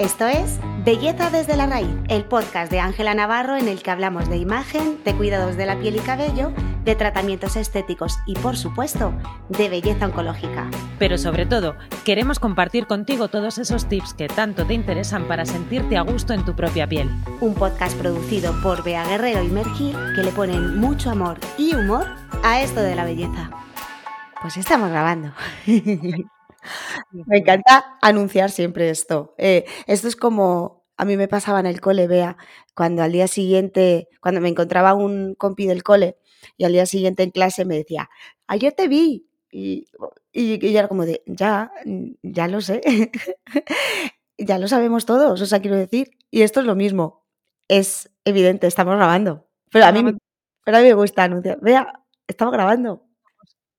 Esto es Belleza desde la raíz, el podcast de Ángela Navarro en el que hablamos de imagen, de cuidados de la piel y cabello, de tratamientos estéticos y, por supuesto, de belleza oncológica. Pero sobre todo, queremos compartir contigo todos esos tips que tanto te interesan para sentirte a gusto en tu propia piel. Un podcast producido por Bea Guerrero y Mergil que le ponen mucho amor y humor a esto de la belleza. Pues estamos grabando. Me encanta anunciar siempre esto. Eh, esto es como a mí me pasaba en el cole, vea, cuando al día siguiente, cuando me encontraba un compi del cole y al día siguiente en clase me decía, ayer te vi. Y, y, y era como de, ya, ya lo sé, ya lo sabemos todos, o sea, quiero decir. Y esto es lo mismo, es evidente, estamos grabando. Pero a mí, pero a mí me gusta anunciar, vea, estamos grabando.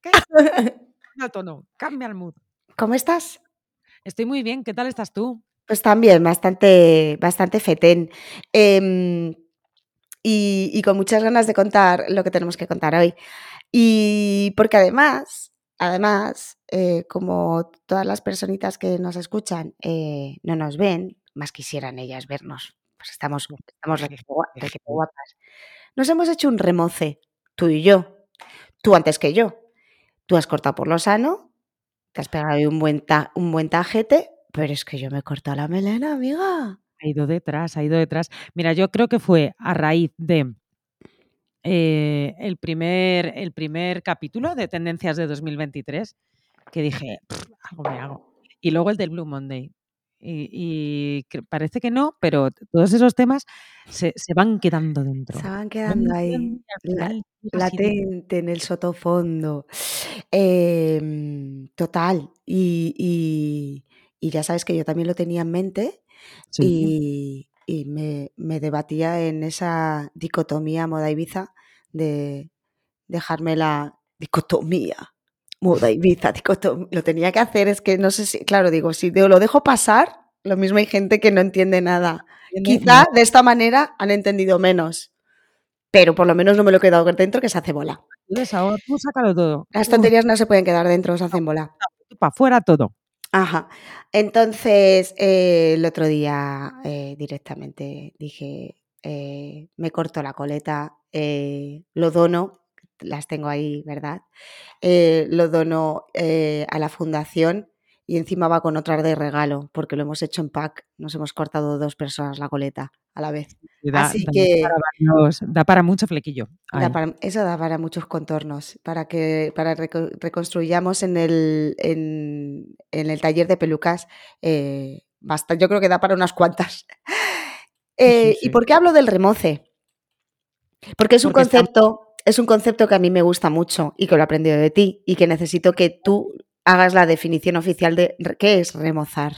¿Qué? El tono, cambia el mood. ¿Cómo estás? Estoy muy bien, ¿qué tal estás tú? Pues también, bastante, bastante fetén. Eh, y, y, con muchas ganas de contar lo que tenemos que contar hoy. Y porque además, además, eh, como todas las personitas que nos escuchan eh, no nos ven, más quisieran ellas vernos, pues estamos, estamos guapas. Nos hemos hecho un remoce, tú y yo. Tú antes que yo. Tú has cortado por lo sano, te has pegado un buen, ta un buen tajete, pero es que yo me he cortado la melena, amiga. Ha ido detrás, ha ido detrás. Mira, yo creo que fue a raíz de eh, el, primer, el primer capítulo de Tendencias de 2023 que dije, algo me hago. Y luego el del Blue Monday. Y, parece que no, pero todos esos temas se, se, van quedando dentro. Se van quedando ahí, la, latente en el sotofondo. Eh, total. Y, y, y, ya sabes que yo también lo tenía en mente sí. y, y me, me, debatía en esa dicotomía moda Ibiza de dejarme la dicotomía moda Ibiza, dicotomía. Lo tenía que hacer, es que no sé si, claro, digo, si lo dejo pasar, lo mismo hay gente que no entiende nada. Quizá de esta manera han entendido menos, pero por lo menos no me lo he quedado dentro que se hace bola. Tú sácalo todo. Las tonterías no se pueden quedar dentro, se hacen bola. Para afuera todo. Ajá. Entonces, eh, el otro día eh, directamente dije, eh, me corto la coleta, lo dono, las tengo ahí, ¿verdad? Lo dono a la fundación y encima va con otras de regalo, porque lo hemos hecho en pack. Nos hemos cortado dos personas la coleta a la vez. Da, Así da que para varios, da para mucho flequillo. da para, eso da para muchos contornos, para que para reco reconstruyamos en el, en, en el taller de pelucas. Eh, basta, yo creo que da para unas cuantas. Eh, sí, sí. ¿Y por qué hablo del remoce? Porque es un concepto, está... es un concepto que a mí me gusta mucho y que lo he aprendido de ti y que necesito que tú hagas la definición oficial de qué es remozar.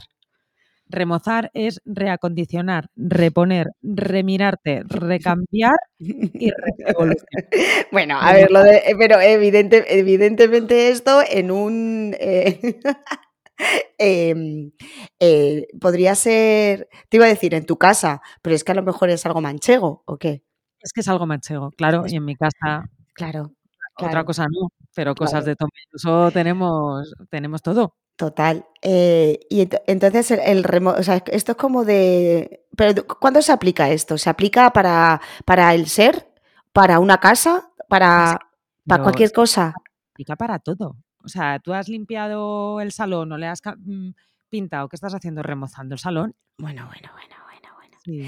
Remozar es reacondicionar, reponer, remirarte, recambiar y revolucionar. Bueno, a ver, lo de, pero evidente, evidentemente esto en un... Eh, eh, eh, podría ser, te iba a decir, en tu casa, pero es que a lo mejor es algo manchego, ¿o qué? Es que es algo manchego, claro, y en mi casa Claro, otra cosa no, pero cosas Claro. de uso tenemos, tenemos todo. Total. Eh, y ent entonces el, el remo o sea, esto es como de pero, ¿cuándo se aplica esto? ¿Se aplica para, para el ser? ¿Para una casa? ¿Para, para Pero cualquier se cosa? aplica para todo. O sea, tú has limpiado el salón o le has mm, pintado, ¿qué estás haciendo? ¿Remozando el salón? Bueno, bueno, bueno. Sí.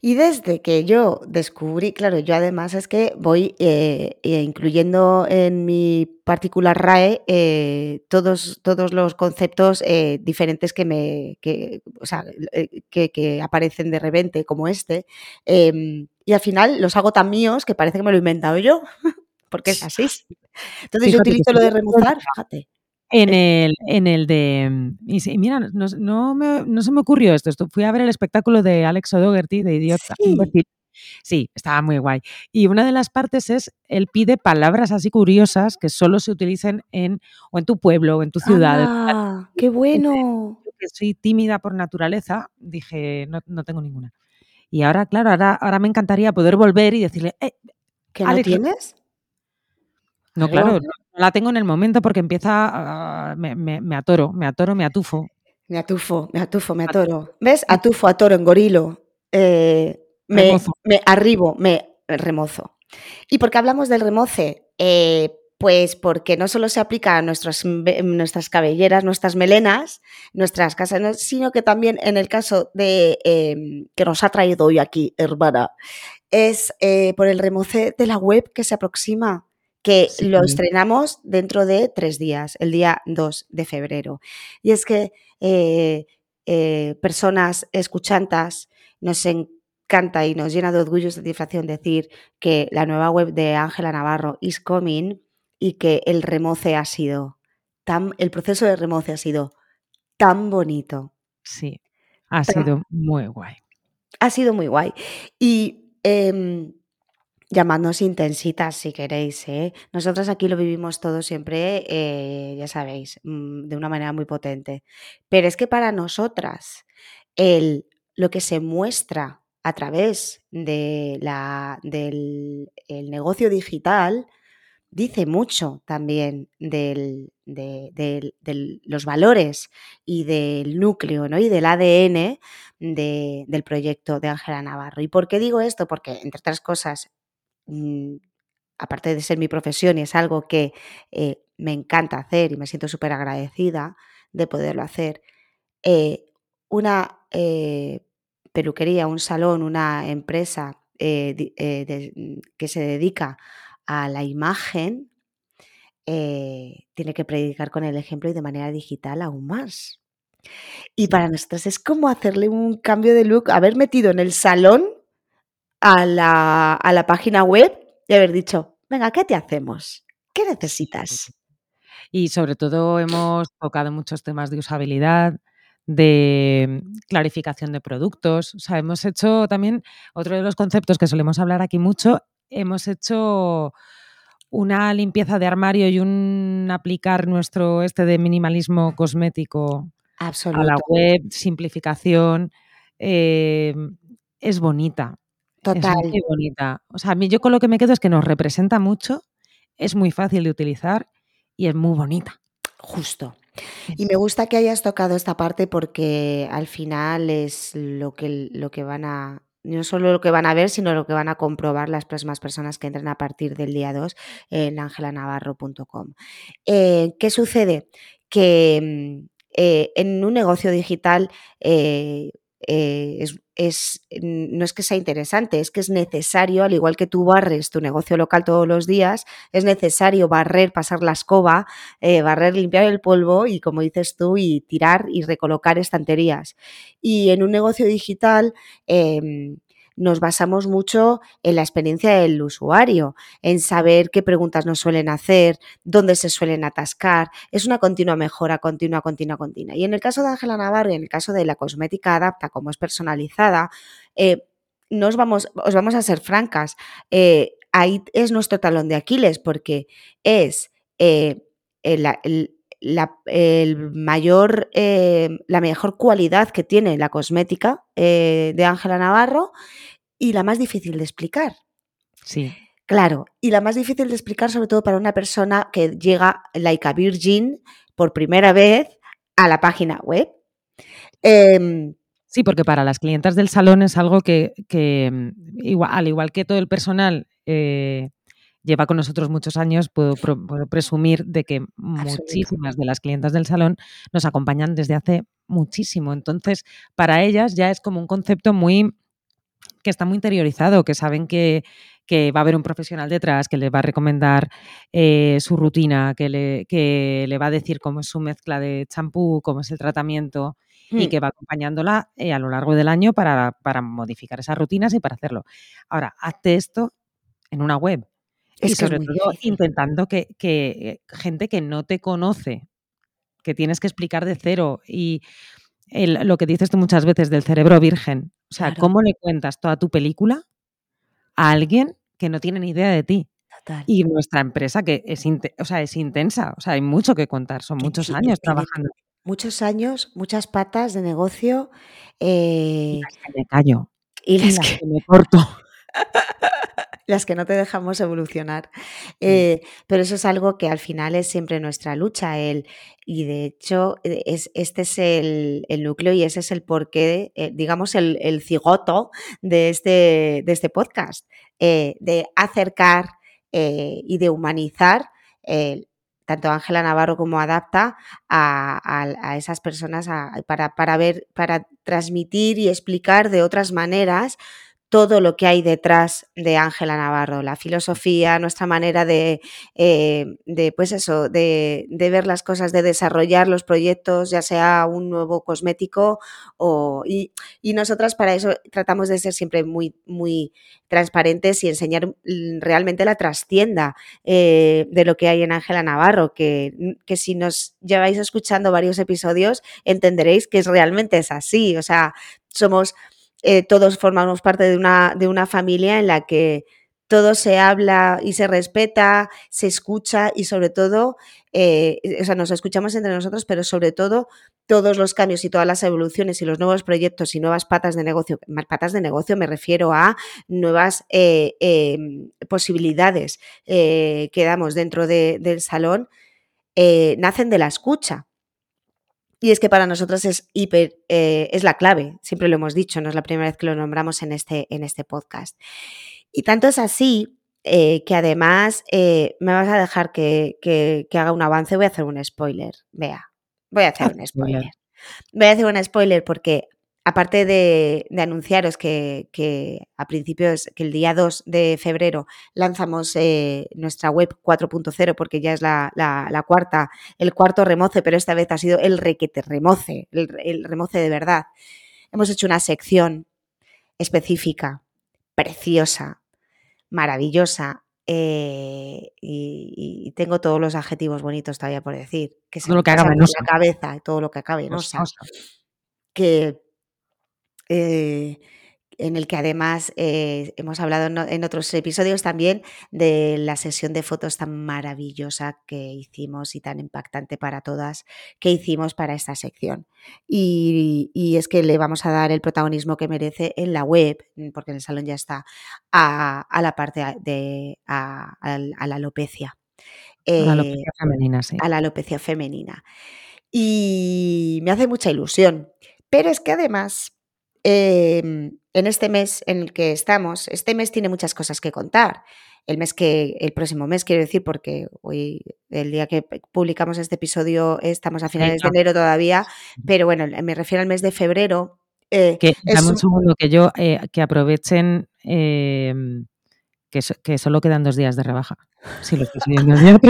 Y desde que yo descubrí, claro, yo además es que voy eh, eh, incluyendo en mi particular RAE eh, todos, todos los conceptos diferentes que me que, o sea, que, que aparecen de repente, como este, em, y al final los hago tan míos que parece que me lo he inventado yo, porque es así. Entonces yo Fíjate utilizo lo de remozar, fíjate. En el, en el de. mm, Y sí, mira, no, no, me, no se me ocurrió esto. esto. Fui a ver el espectáculo de Alex O'Doherty, de Idiota. Sí. Sí, estaba muy guay. Y una de las partes es, él pide palabras así curiosas que solo se utilicen en, o en tu pueblo, o en tu ciudad. ¡Anda! ¡Qué bueno! Yo que soy tímida por naturaleza, dije, no, no tengo ninguna. Y ahora, claro, ahora, ahora me encantaría poder volver y decirle, eh, ¿Que no Alex, tienes? No, Claro. claro, no la tengo en el momento porque empieza, a- me, me- me atoro, me atoro, me atufo. Me atufo, me atufo, me atoro. ¿Ves? Atufo, atoro, engorilo. Eh, me, Remozo. me arribo, me remozo. ¿Y por qué hablamos del remoce? Eh, pues porque no solo se aplica a nuestras, nuestras cabelleras, nuestras melenas, nuestras casas, no, sino que también en el caso de eh, que nos ha traído hoy aquí, hermana, es eh, por el remoce de la web que se aproxima, que Sí. lo estrenamos dentro de tres días, el día 2 de febrero. Y es que eh, eh, personas escuchantas nos encanta y nos llena de orgullo y satisfacción decir que la nueva web de Ángela Navarro is coming y que el remoce ha sido tan, el proceso de remoce ha sido tan bonito, Sí, ha sido muy guay. ha sido muy guay. Y em, llamadnos intensitas si queréis. ¿eh? Nosotras aquí lo vivimos todo siempre, eh, ya sabéis, mm, de una manera muy potente. Pero es que para nosotras, el, lo que se muestra a través de la, del el negocio digital dice mucho también del- de, del- los valores y del núcleo ¿no? y del ADN de- del proyecto de Ángela Navarro. ¿Y por qué digo esto? Porque, entre otras cosas, aparte de ser mi profesión y es algo que eh, me encanta hacer y me siento súper agradecida de poderlo hacer, eh, una eh, peluquería, un salón, una empresa de- mm, que se dedica a la imagen, tiene que predicar con el ejemplo y de manera digital aún más. Y para nosotros es como hacerle un cambio de look, haber metido en el salón a la, a la página web y haber dicho, venga, ¿qué te hacemos? ¿Qué necesitas? Y sobre todo hemos tocado muchos temas de usabilidad, de mm, clarificación de productos. O sea, hemos hecho también otro de los conceptos que solemos hablar aquí mucho, hemos hecho una limpieza de armario y un aplicar nuestro este de minimalismo cosmético a la web, simplificación, eh, es bonita, es Total. muy bonita. O sea, a mí yo con lo que me quedo es que nos representa mucho, es muy fácil de utilizar y es muy bonita. Justo. Y me gusta que hayas tocado esta parte porque al final es lo que, lo que van a, no solo lo que van a ver, sino lo que van a comprobar las próximas personas que entren a partir del día 2 en angelanavarro.com. Eh, ¿Qué sucede? Que mm, eh, en un negocio digital eh, eh, es, es, no es que sea interesante, es que es necesario, al igual que tú barres tu negocio local todos los días, es necesario barrer, pasar la escoba, eh, barrer, limpiar el polvo y, como dices tú, y tirar y recolocar estanterías. Y en un negocio digital eh, nos basamos mucho en la experiencia del usuario, en saber qué preguntas nos suelen hacer, dónde se suelen atascar. Es una continua mejora, continua, continua, continua. Y en el caso de Ángela Navarro y en el caso de la cosmética adapta, como es personalizada, eh, nos vamos, os vamos a ser francas. Eh, ahí es nuestro talón de Aquiles porque es eh, el, el, la, el, mayor, eh, la mejor cualidad que tiene la cosmética eh, de Ángela Navarro y la más difícil de explicar. Sí. Claro, y la más difícil de explicar sobre todo para una persona que llega like a virgin por primera vez a la página web. Eh, Sí, porque para las clientas del salón es algo que, que igual, al igual que todo el personal eh, lleva con nosotros muchos años, puedo, puedo presumir de que muchísimas de las clientas del salón nos acompañan desde hace muchísimo. Entonces, para ellas ya es como un concepto muy que está muy interiorizado, que saben que, que va a haber un profesional detrás, que les va a recomendar eh, su rutina, que le, que le va a decir cómo es su mezcla de champú, cómo es el tratamiento y que va acompañándola eh, a lo largo del año para, para, modificar esas rutinas y para hacerlo. Ahora, hazte esto en una web. Es y que sobre es todo difícil. intentando que, que, gente que no te conoce, que tienes que explicar de cero y el, lo que dices tú muchas veces del cerebro virgen. O sea, Claro. ¿cómo le cuentas toda tu película a alguien que no tiene ni idea de ti? Total. Y nuestra empresa que es, o sea, es intensa, o sea, hay mucho que contar, son muchos sí, años trabajando. Muchos años, muchas patas de negocio. Y Eh, las que me callo. y Y las las que, que me corto. las que no te dejamos evolucionar. Eh, pero eso es algo que al final es siempre nuestra lucha. El, y de hecho, eh, es, este es el, núcleo y ese es el porqué, eh, digamos, el, cigoto de este, de este podcast, de acercar y de humanizar tanto Ángela Navarro como Adapta a, esas personas para, para, ver, para transmitir y explicar de otras maneras todo lo que hay detrás de Ángela Navarro, la filosofía, nuestra manera de, eh, pues eso, de, ver las cosas, de desarrollar los proyectos, ya sea un nuevo cosmético o, y, nosotras para eso tratamos de ser siempre muy, muy transparentes y enseñar realmente la trastienda eh, de lo que hay en Ángela Navarro, que, que si nos lleváis escuchando varios episodios entenderéis que realmente es así, o sea, somos eh, todos formamos parte de una, de una familia en la que todo se habla y se respeta, se escucha y sobre todo, eh, o sea, nos escuchamos entre nosotros, pero sobre todo todos los cambios y todas las evoluciones y los nuevos proyectos y nuevas patas de negocio, patas de negocio me refiero a nuevas eh, em, posibilidades que damos dentro del salón, nacen de la escucha. Y es que para nosotros es hiper, eh, es la clave, siempre lo hemos dicho, no es la primera vez que lo nombramos en este, en este podcast. Y tanto es así eh, que además eh, me vas a dejar que, que, haga un avance, voy a hacer un spoiler, vea, voy a hacer un spoiler. Voy a hacer un spoiler porque aparte de, anunciaros que, a principios, que el día 2 de febrero lanzamos eh, nuestra web 4.0, porque ya es la, cuarta, el cuarto remoce, pero esta vez ha sido el requete remoce, el, remoce de verdad. Hemos hecho una sección específica, preciosa, maravillosa, eh, y, tengo todos los adjetivos bonitos todavía por decir, que se lo que en la cabeza, todo lo que acabe en que eh, en el que además eh, hemos hablado en, otros episodios también de la sesión de fotos tan maravillosa que hicimos y tan impactante para todas que hicimos para esta sección. Y, es que le vamos a dar el protagonismo que merece en la web, porque en el salón ya está, a, la parte de a, la alopecia. a la alopecia eh, femenina, sí. A la alopecia femenina. Y me hace mucha ilusión. Pero es que además Em, en este mes en el que estamos, este mes tiene muchas cosas que contar. El mes que, el próximo mes, quiero decir, porque hoy, el día que publicamos este episodio, estamos a finales de enero todavía, pero bueno, me refiero al mes de febrero. Eh, que, dame un segundo, que yo, eh, que aprovechen em, que, que, solo quedan dos días de rebaja. Si lo estoy siguiendo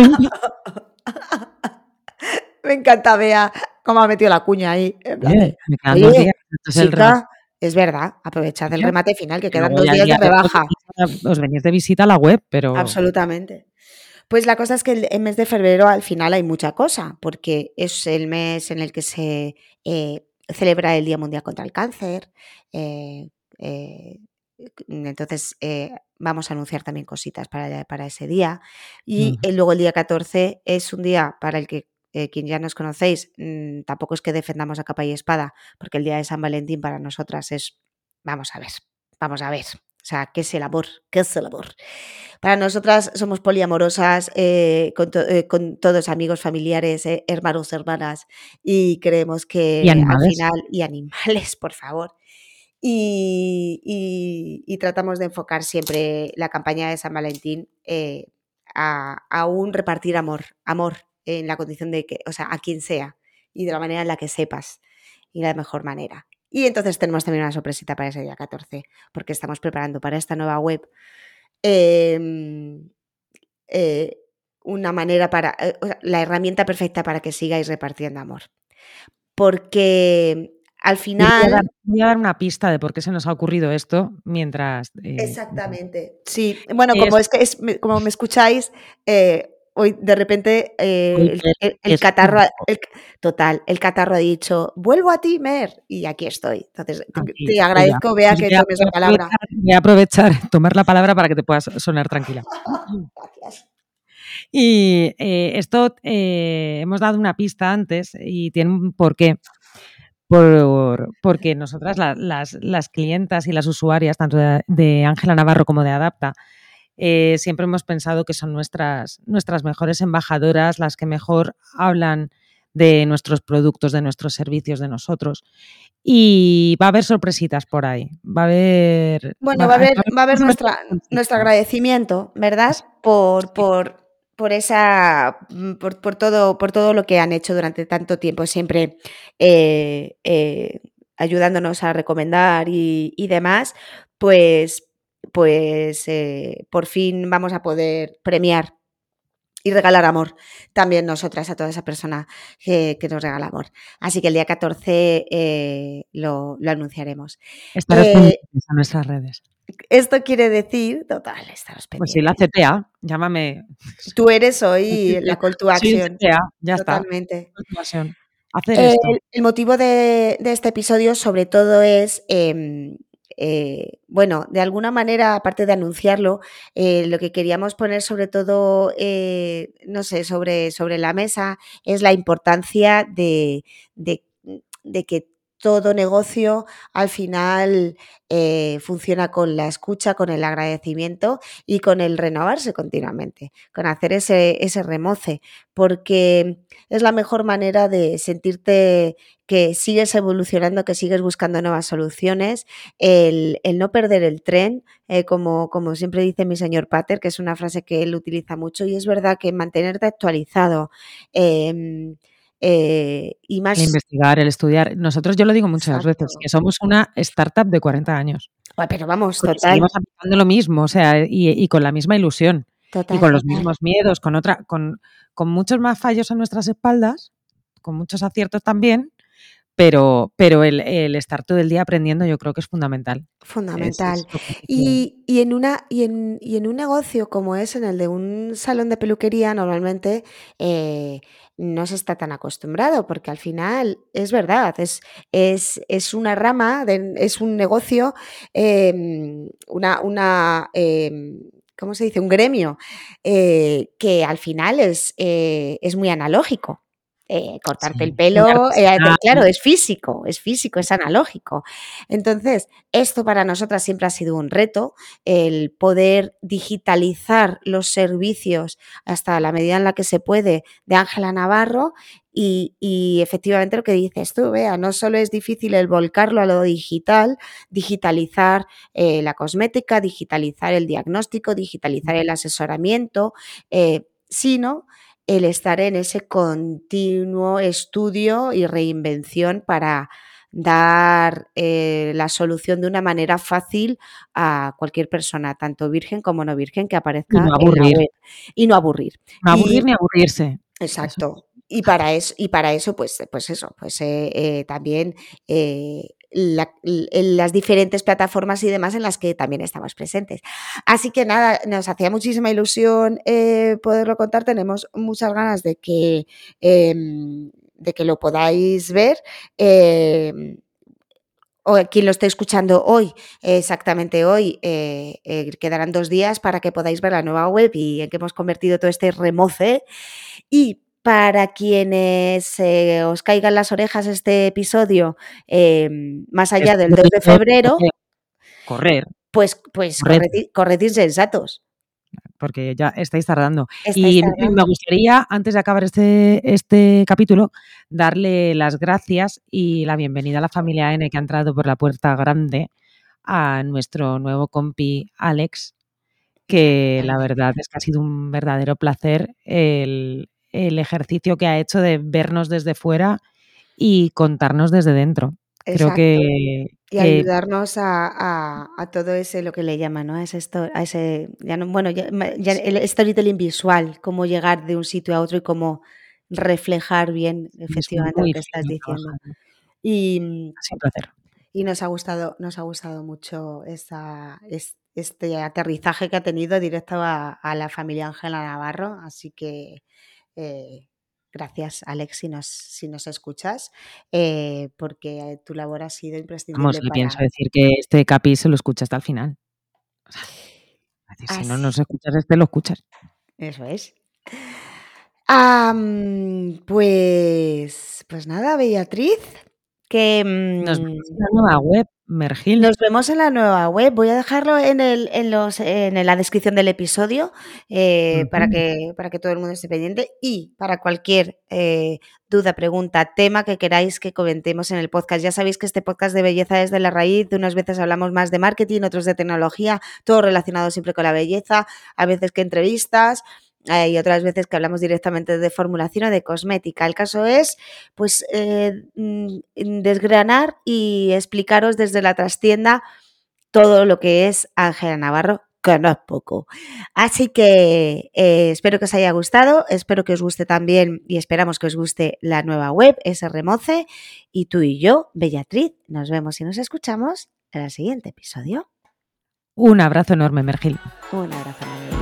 Me encanta, Bea, cómo ha metido la cuña ahí. me quedan dos días. Es verdad, aprovechad el remate final, que quedan dos días de rebaja. Os venís de visita a la web, pero. Absolutamente. Pues la cosa es que el mes de febrero al final hay mucha cosa, porque es el mes en el que se eh, celebra el Día Mundial contra el Cáncer. Eh, eh, entonces vamos a anunciar también cositas para, para ese día. Y luego el día 14 es un día para el que eh, quien ya nos conocéis, mm, tampoco es que defendamos a capa y espada, porque el día de San Valentín para nosotras es, vamos a ver, vamos a ver. O sea, ¿qué es el amor? ¿Qué es el amor? Para nosotras somos poliamorosas, eh, eh, con, todos amigos, familiares, hermanos, hermanas, y creemos que al final, y animales, por favor, y, tratamos de enfocar siempre la campaña de San Valentín a, a, un repartir amor, amor, en la condición de que, o sea, a quien sea y de la manera en la que sepas y la mejor manera. Y entonces tenemos también una sorpresita para ese día 14, porque estamos preparando para esta nueva web em, eh, una manera para, eh, la herramienta perfecta para que sigáis repartiendo amor. Porque al final... Voy a, dar, una pista de por qué se nos ha ocurrido esto mientras... Eh, Exactamente. Sí, bueno, como es, que es, como me escucháis, hoy de repente eh, el, catarro, total, el catarro ha dicho, vuelvo a ti, Mer, y aquí estoy. Entonces, te, agradezco, vea que tomes la palabra. Voy a aprovechar, tomar la palabra para que te puedas sonar tranquila. Gracias. Y eh, esto eh, hemos dado una pista antes y tiene un porqué. Por, porque nosotras, las, las, clientas y las usuarias, tanto de Ángela Navarro como de Adapta, eh, siempre hemos pensado que son nuestras, nuestras mejores embajadoras, las que mejor hablan de nuestros productos, de nuestros servicios, de nosotros. Y va a haber sorpresitas por ahí. Va a haber. Bueno, va, a haber, va a haber nuestra, nuestro agradecimiento, ¿verdad? Por, por, por esa. Por, por, todo, por todo lo que han hecho durante tanto tiempo, siempre eh, eh, ayudándonos a recomendar y, y demás. Pues, pues eh, por fin vamos a poder premiar y regalar amor también nosotras a toda esa persona que, que nos regala amor. Así que el día 14 eh, lo, lo, anunciaremos. Estarás eh, en nuestras redes. Esto quiere decir, total, estaros pendientes. Pues si la CTA, llámame. Tú eres hoy la call to action. Sí, CTA, ya Totalmente. está. Hacer esto. El, el, motivo de, de, este episodio sobre todo es eh, bueno, de alguna manera, aparte de anunciarlo, eh, lo que queríamos poner sobre todo, eh, no sé, sobre, sobre la mesa es la importancia de, de que todo negocio al final eh, funciona con la escucha, con el agradecimiento y con el renovarse continuamente, con hacer ese, ese remoce, porque es la mejor manera de sentirte que sigues evolucionando, que sigues buscando nuevas soluciones, el, el no perder el tren, eh, como, como siempre dice mi señor Pater, que es una frase que él utiliza mucho, y es verdad que mantenerte actualizado. Eh, eh, y más... El investigar, el estudiar. Nosotros, yo lo digo muchas Exacto. veces, que somos una startup de 40 años. Pero vamos, Porque total. Seguimos aplicando lo mismo, o sea, y, y con la misma ilusión. Total, y con los total. mismos miedos, con otra, con, con muchos más fallos a nuestras espaldas, con muchos aciertos también, pero, pero el, el, estar todo el día aprendiendo yo creo que es fundamental. Fundamental. Es, es y, y, en una, y, en, y en un negocio como es en el de un salón de peluquería, normalmente eh, no se está tan acostumbrado, porque al final es verdad, es, es, es una rama, de, es un negocio, eh, una, una eh, ¿cómo se dice? Un gremio eh, que al final es, eh, es muy analógico. Eh, cortarte sí, el pelo, eh, claro, es físico, es físico, es analógico. Entonces, esto para nosotras siempre ha sido un reto, el poder digitalizar los servicios hasta la medida en la que se puede de Ángela Navarro y, y, efectivamente lo que dices tú, vea, no solo es difícil el volcarlo a lo digital, digitalizar eh, la cosmética, digitalizar el diagnóstico, digitalizar el asesoramiento, eh, sino el estar en ese continuo estudio y reinvención para dar eh, la solución de una manera fácil a cualquier persona, tanto virgen como no virgen, que aparezca y no aburrir. en. Y no aburrir. No aburrir y, ni aburrirse. Exacto. Eso. Y para eso, y para eso pues, pues eso, pues eh, eh, también eh, la, las diferentes plataformas y demás en las que también estamos presentes. Así que nada, nos hacía muchísima ilusión eh, poderlo contar. Tenemos muchas ganas de que, eh, de que lo podáis ver. Eh, o quien lo esté escuchando hoy, exactamente hoy, eh, eh, quedarán dos días para que podáis ver la nueva web y en que hemos convertido todo este remoce. Y para quienes eh, os caigan las orejas este episodio eh, más allá del 2 de febrero, correr. Pues, pues corred, corred insensatos. Porque ya estáis tardando. Estáis y tardando. me gustaría, antes de acabar este, este capítulo, darle las gracias y la bienvenida a la familia N que ha entrado por la puerta grande a nuestro nuevo compi Alex, que la verdad es que ha sido un verdadero placer el, el ejercicio que ha hecho de vernos desde fuera y contarnos desde dentro. Exacto. Creo que, y ayudarnos a, a, a, todo ese, lo que le llaman, ¿no? A ese, a ese ya no, bueno, ya, ya el storytelling visual, cómo llegar de un sitio a otro y cómo reflejar bien efectivamente lo que estás diciendo. Y, un placer. y nos ha gustado, nos ha gustado mucho esa, este aterrizaje que ha tenido directo a, a la familia Ángela Navarro, así que eh, gracias, Alex, si nos, si nos escuchas, eh, porque tu labor ha sido imprescindible. Vamos, le para... pienso decir que este capi se lo escucha hasta el final. O sea, si no nos escuchas este, lo escuchas. Eso es. Um, pues, pues nada, Beatriz, que Nos vemos mm, en la nueva web, Mergil. nos vemos en la nueva web. Voy a dejarlo en, el, en, los, en la descripción del episodio eh, para, que, para que todo el mundo esté pendiente y para cualquier eh, duda, pregunta, tema que queráis que comentemos en el podcast. Ya sabéis que este podcast de belleza es de la raíz. Unas veces hablamos más de marketing, otros de tecnología, todo relacionado siempre con la belleza, a veces que entrevistas eh, y otras veces que hablamos directamente de formulación o de cosmética. El caso es, pues, eh, mm, desgranar y explicaros desde la trastienda todo lo que es Ángela Navarro, que no es poco. Así que eh, espero que os haya gustado, espero que os guste también y esperamos que os guste la nueva web, ese remoce. Y tú y yo, Bellatriz, nos vemos y nos escuchamos en el siguiente episodio. Un abrazo enorme, Mergil. Un abrazo, Bellatriz.